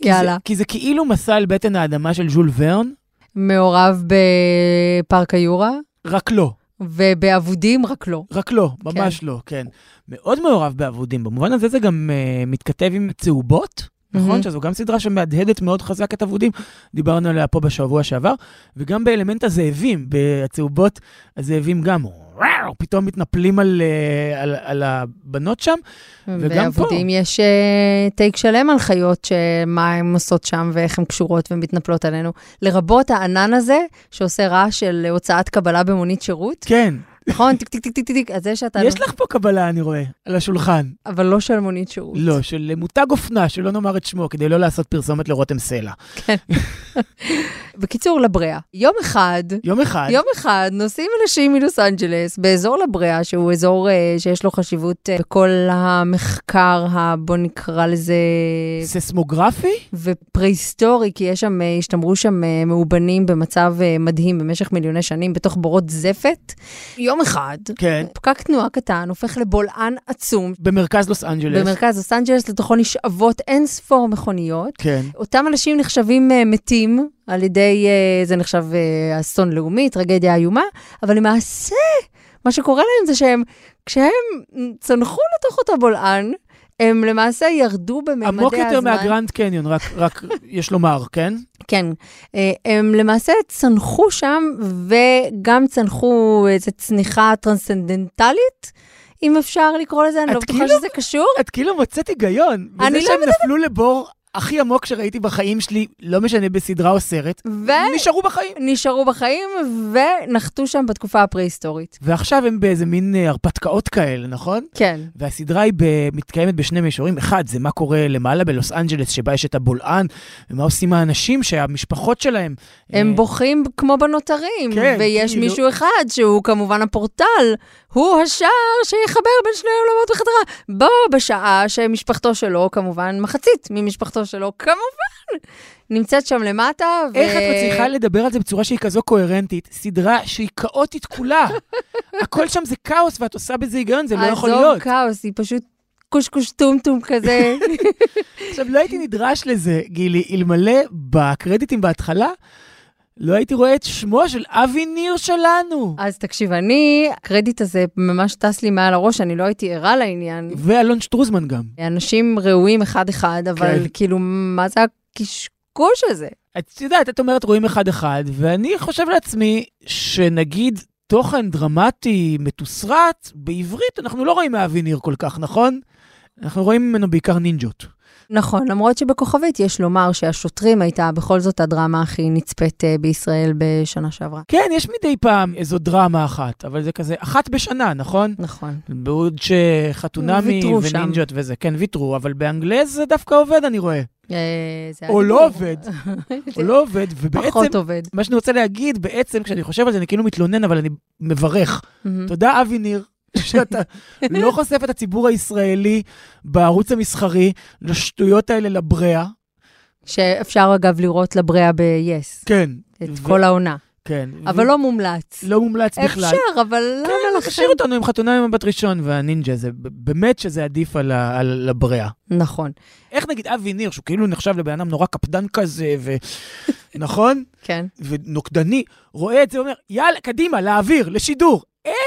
יאללה. כי זה, כי זה כאילו מסע על בטן האדמה של ז'ול ורן. מעורב בפארק היורה. רק לא. ובאבודים, רק לא. רק לא, ממש כן. לא, כן. מאוד מעורב באבודים. במובן הזה זה גם uh, מתכתב עם צהובות. נכון? Mm-hmm. שזו גם סדרה שמהדהדת מאוד חזק את אבודים, דיברנו עליה פה בשבוע שעבר, וגם באלמנט הזאבים, בצהובות הזאבים גם, פתאום מתנפלים על, אה, על, על הבנות שם, וגם פה. בעבודים יש uh, טייק שלם על חיות, שמה הן עושות שם ואיך הן קשורות ומתנפלות עלינו. לרבות הענן הזה, שעושה רעש של הוצאת קבלה במונית שירות. כן. נכון? טיק טיק טיק טיק טיק, אז זה שאתה... יש לך פה קבלה, אני רואה, על השולחן. אבל לא של מונית שירות. לא, של מותג אופנה, שלא נאמר את שמו, כדי לא לעשות פרסומת לרותם סלע. כן. בקיצור, לבריאה. יום אחד... יום אחד. יום אחד נוסעים אנשים מלוס אנג'לס באזור לבריאה, שהוא אזור uh, שיש לו חשיבות uh, בכל המחקר, ה... בוא נקרא לזה... ססמוגרפי? ופרה-היסטורי, כי יש שם, uh, השתמרו שם מאובנים במצב מדהים במשך מיליוני שנים, בתוך בורות זפת. יום אחד, כן. פקק תנועה קטן הופך לבולען עצום. במרכז לוס אנג'לס. במרכז לוס אנג'לס, לתוכו נשאבות אין ספור מכוניות. כן. אותם אנשים נחשבים uh, מתים. על ידי, זה נחשב אסון לאומי, טרגדיה איומה, אבל למעשה, מה שקורה להם זה שהם, כשהם צנחו לתוך אותו בולען, הם למעשה ירדו בממדי הזמן. עמוק יותר מהגרנד קניון, רק, רק יש לומר, כן? כן. הם למעשה צנחו שם, וגם צנחו איזו צניחה טרנסצנדנטלית. אם אפשר לקרוא לזה, אני לא בטוחה כאילו, שזה קשור. את כאילו מוצאת היגיון. בזה לא שהם נפלו לבור הכי עמוק שראיתי בחיים שלי, לא משנה בסדרה או סרט, ו... נשארו בחיים. נשארו בחיים ונחתו שם בתקופה הפרה-היסטורית. ועכשיו הם באיזה מין אה, הרפתקאות כאלה, נכון? כן. והסדרה היא ב... מתקיימת בשני מישורים. אחד, זה מה קורה למעלה בלוס אנג'לס, שבה יש את הבולען, ומה עושים האנשים שהמשפחות שלהם... הם אה... בוכים כמו בנותרים. כן, ויש כאילו... מישהו אחד, שהוא כמובן הפורטל, הוא השער שיחבר בין שני העולמות בחדרה. בו בשעה שמשפחתו שלו, כמובן מחצית ממשפחתו שלו, כמובן, נמצאת שם למטה. ו... איך את מצליחה לדבר על זה בצורה שהיא כזו קוהרנטית? סדרה שהיא כאוטית כולה. הכל שם זה כאוס, ואת עושה בזה היגיון, זה לא יכול להיות. עזוב כאוס, היא פשוט קושקוש טומטום כזה. עכשיו, לא הייתי נדרש לזה, גילי, אלמלא בקרדיטים בהתחלה, לא הייתי רואה את שמו של אבי ניר שלנו. אז תקשיב, אני, הקרדיט הזה ממש טס לי מעל הראש, אני לא הייתי ערה לעניין. ואלון שטרוזמן גם. אנשים ראויים אחד-אחד, אבל כן. כאילו, מה זה הקשקוש הזה? את יודעת, את אומרת רואים אחד-אחד, ואני חושב לעצמי שנגיד תוכן דרמטי מתוסרט, בעברית אנחנו לא רואים מאבי ניר כל כך, נכון? אנחנו רואים ממנו בעיקר נינג'ות. נכון, למרות שבכוכבית יש לומר שהשוטרים הייתה בכל זאת הדרמה הכי נצפית אה, בישראל בשנה שעברה. כן, יש מדי פעם איזו דרמה אחת, אבל זה כזה אחת בשנה, נכון? נכון. בעוד שחתונמי. ונינג'ות וזה, כן, ויתרו, אבל באנגלז זה דווקא עובד, אני רואה. אה, או. לא עובד, או לא עובד, ובעצם, פחות עובד. מה שאני רוצה להגיד, בעצם, כשאני חושב על זה, אני כאילו מתלונן, אבל אני מברך. תודה, אבי ניר, שאתה לא חושף את הציבור הישראלי בערוץ המסחרי לשטויות האלה לבריאה. שאפשר אגב לראות לבריאה ב-yes. כן. את ו- כל העונה. כן. אבל ו- לא מומלץ. לא מומלץ בכלל. אפשר, אבל כן, למה לכם? תשאיר אותנו עם חתונה עם מבט ראשון והנינג'ה, זה באמת שזה עדיף על ה- על הבריאה. נכון. איך נגיד אבי ניר, שהוא כאילו נחשב לבן אדם נורא קפדן כזה, ו... נכון? כן. ונוקדני, רואה את זה ואומר, יאללה, קדימה, לאוויר, לשידור.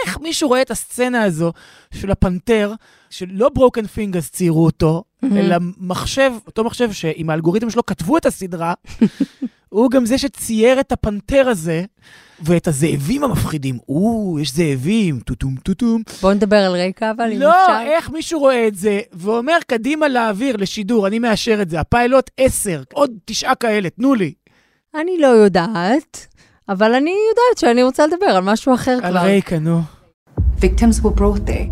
איך מישהו רואה את הסצנה הזו של הפנתר, שלא Broken Fingaz ציירו אותו, מהמם. אלא מחשב, אותו מחשב שעם האלגוריתם שלו כתבו את הסדרה, הוא גם זה שצייר את הפנתר הזה, ואת הזאבים המפחידים. או, יש זאבים, טוטום טוטום. בואו נדבר על רקע, אבל אם לא, אפשר. איך מישהו רואה את זה ואומר, קדימה לאוויר, לשידור, אני מאשר את זה. הפיילוט 10, עוד תשעה כאלה, תנו לי. אני לא יודעת, אבל אני יודעת שאני רוצה לדבר על משהו אחר על כבר. ריקה, נו. Victims were brought there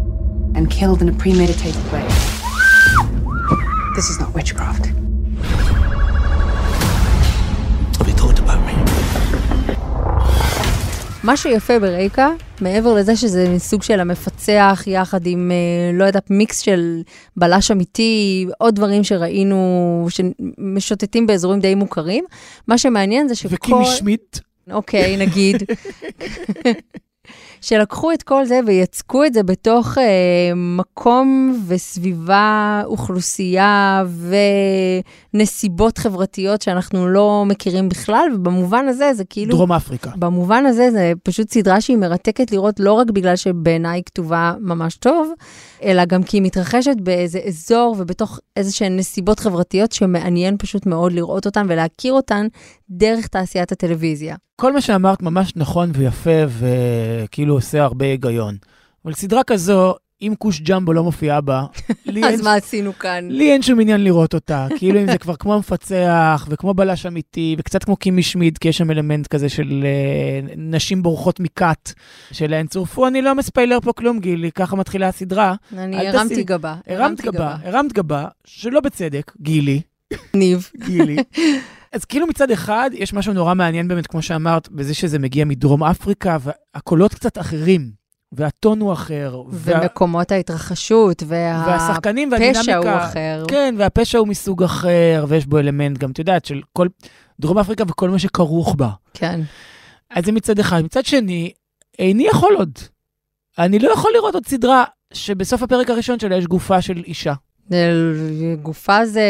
and killed in a premeditated way. This is not witchcraft. מה שיפה ברקע, מעבר לזה שזה סוג של המפצח יחד עם, אה, לא יודעת, מיקס של בלש אמיתי, עוד דברים שראינו שמשוטטים באזורים די מוכרים, מה שמעניין זה שכל... וקימי שמיט. אוקיי, נגיד. שלקחו את כל זה ויצקו את זה בתוך אה, מקום וסביבה, אוכלוסייה ונסיבות חברתיות שאנחנו לא מכירים בכלל, ובמובן הזה זה כאילו... דרום אפריקה. במובן הזה זה פשוט סדרה שהיא מרתקת לראות לא רק בגלל שבעיניי היא כתובה ממש טוב, אלא גם כי היא מתרחשת באיזה אזור ובתוך איזה שהן נסיבות חברתיות שמעניין פשוט מאוד לראות אותן ולהכיר אותן דרך תעשיית הטלוויזיה. כל מה שאמרת ממש נכון ויפה וכאילו עושה הרבה היגיון. אבל סדרה כזו, אם כוש ג'מבו לא מופיעה בה, אז מה עשינו כאן? לי אין שום עניין לראות אותה. כאילו אם זה כבר כמו המפצח, וכמו בלש אמיתי, וקצת כמו קימי שמיד, כי יש שם אלמנט כזה של uh, נשים בורחות מכת, שלהן צורפו, אני לא מספיילר פה כלום, גילי, ככה מתחילה הסדרה. אני הרמתי תעשי- גבה. הרמת גבה, הרמת גבה, שלא בצדק, גילי. ניב. גילי. אז כאילו מצד אחד, יש משהו נורא מעניין באמת, כמו שאמרת, בזה שזה מגיע מדרום אפריקה, והקולות קצת אחרים, והטון הוא אחר. וה- ומקומות ההתרחשות, והשחקנים והפשע והדינמיקה. הוא אחר. כן, והפשע הוא מסוג אחר, ויש בו אלמנט גם, את יודעת, של כל דרום אפריקה וכל מה שכרוך בה. כן. אז זה מצד אחד. מצד שני, איני יכול עוד. אני לא יכול לראות עוד סדרה שבסוף הפרק הראשון שלה יש גופה של אישה. זה- גופה זה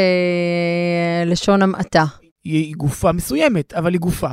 לשון המעטה. היא גופה מסוימת, אבל היא גופה.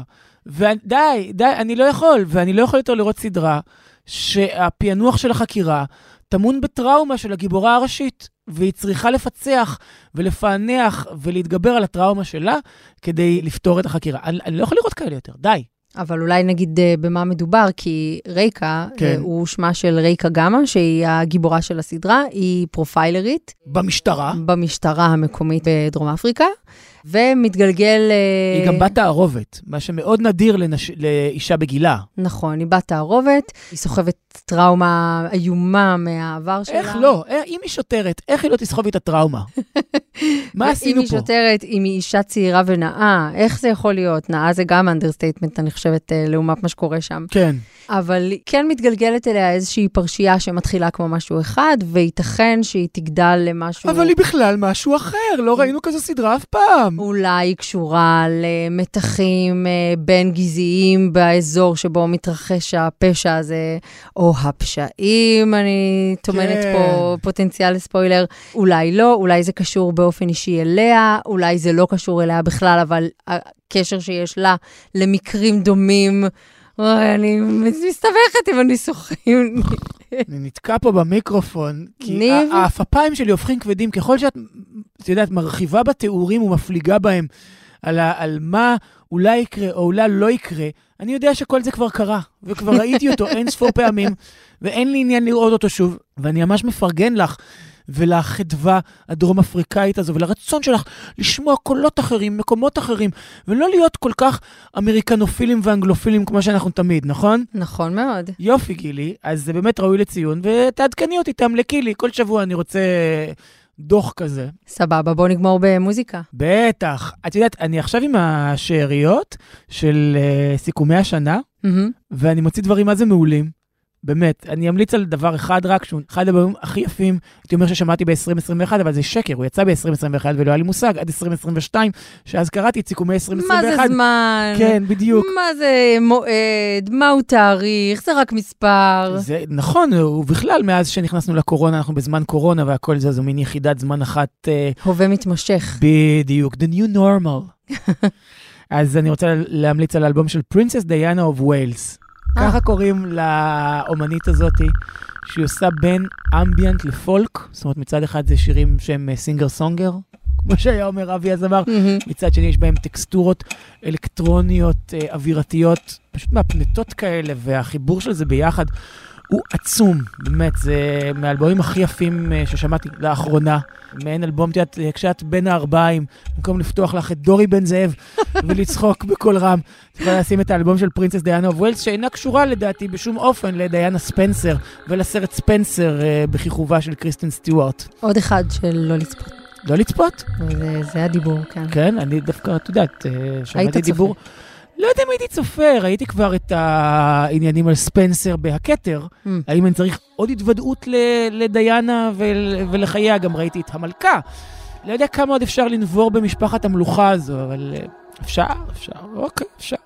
ודי, די, אני לא יכול, ואני לא יכול יותר לראות סדרה שהפענוח של החקירה טמון בטראומה של הגיבורה הראשית, והיא צריכה לפצח ולפענח ולהתגבר על הטראומה שלה כדי לפתור את החקירה. אני, אני לא יכול לראות כאלה יותר, די. אבל אולי נגיד אה, במה מדובר, כי ריקה, כן. אה, הוא שמה של ריקה גמא, שהיא הגיבורה של הסדרה, היא פרופיילרית. במשטרה. במשטרה המקומית בדרום אפריקה, ומתגלגל... אה, היא גם בת תערובת, מה שמאוד נדיר לנש... לאישה בגילה. נכון, היא בת תערובת, היא סוחבת טראומה איומה מהעבר שלה. איך לא? איך, אם היא שוטרת, איך היא לא תסחוב איתה טראומה? מה עשינו אם היא פה? שוטרת, אם היא אישה צעירה ונאה, איך זה יכול להיות? נאה זה גם understatement, אני חושבת, אה, לעומת מה שקורה שם. כן. אבל כן מתגלגלת אליה איזושהי פרשייה שמתחילה כמו משהו אחד, וייתכן שהיא תגדל למשהו... אבל היא בכלל משהו אחר, לא ראינו כזו סדרה אף פעם. אולי היא קשורה למתחים אה, בין גזעיים באזור שבו מתרחש הפשע הזה, או הפשעים, אני טומנת כן. פה פוטנציאל לספוילר. אולי לא, אולי זה קשור באופן אישי אליה, אולי זה לא קשור אליה בכלל, אבל הקשר שיש לה למקרים דומים. אוי, אני מסתבכת עם הניסוחים. אני נתקע פה במיקרופון, כי ניב? ה- העפפיים שלי הופכים כבדים ככל שאת, את יודעת, מרחיבה בתיאורים ומפליגה בהם על, ה, על מה אולי יקרה או אולי לא יקרה, אני יודע שכל זה כבר קרה, וכבר ראיתי אותו אין ספור פעמים, ואין לי עניין לראות אותו שוב, ואני ממש מפרגן לך. ולחדווה הדרום אפריקאית הזו, ולרצון שלך לשמוע קולות אחרים, מקומות אחרים, ולא להיות כל כך אמריקנופילים ואנגלופילים כמו שאנחנו תמיד, נכון? נכון מאוד. יופי, גילי, אז זה באמת ראוי לציון, ותעדכני אותי, תאמלקי לי, כל שבוע אני רוצה דוח כזה. סבבה, בוא נגמור במוזיקה. בטח. את יודעת, אני עכשיו עם השאריות של uh, סיכומי השנה, מהמם. ואני מוציא דברים מה זה מעולים. באמת, אני אמליץ על דבר אחד רק, שהוא אחד הדברים הכי יפים, הייתי אומר ששמעתי ב-2021, אבל זה שקר, הוא יצא ב-2021 ולא היה לי מושג, עד 2022, שאז קראתי את סיכומי 2021. מה זה זמן? כן, בדיוק. מה זה מועד? מהו תאריך? זה רק מספר. זה נכון, ובכלל, מאז שנכנסנו לקורונה, אנחנו בזמן קורונה והכל זה, זו מין יחידת זמן אחת... אה, הווה מתמשך. בדיוק, The New Normal. אז אני רוצה להמליץ על האלבום של Princess Diana of Wales. אה. ככה קוראים לאומנית הזאתי, שהיא עושה בין אמביאנט לפולק, זאת אומרת מצד אחד זה שירים שהם סינגר סונגר, כמו שהיה אומר אבי הזמר, מצד שני יש בהם טקסטורות אלקטרוניות, אה, אווירתיות, פשוט מהפנטות כאלה, והחיבור של זה ביחד הוא עצום, באמת, זה מהאלבומים הכי יפים אה, ששמעתי לאחרונה. מעין אלבום, את יודעת, כשאת בין הארבעים, במקום לפתוח לך את דורי בן זאב ולצחוק בקול רם, את יכולה לשים את האלבום של Princess Diana of Wales, שאינה קשורה לדעתי בשום אופן לדיאנה ספנסר ולסרט ספנסר אה, בכיכובה של קריסטן סטיוארט. עוד אחד של לא לצפות. לא לצפות? זה, זה הדיבור, כן. כן, אני דווקא, את יודעת, אה, היית שמעתי צופה. לא יודע אם הייתי צופה, ראיתי כבר את העניינים על ספנסר בהכתר. Mm. האם אני צריך עוד התוודעות ל- לדיאנה ול- ולחייה? גם ראיתי את המלכה. לא יודע כמה עוד אפשר לנבור במשפחת המלוכה הזו, אבל אה, אפשר, אפשר, אוקיי, אפשר.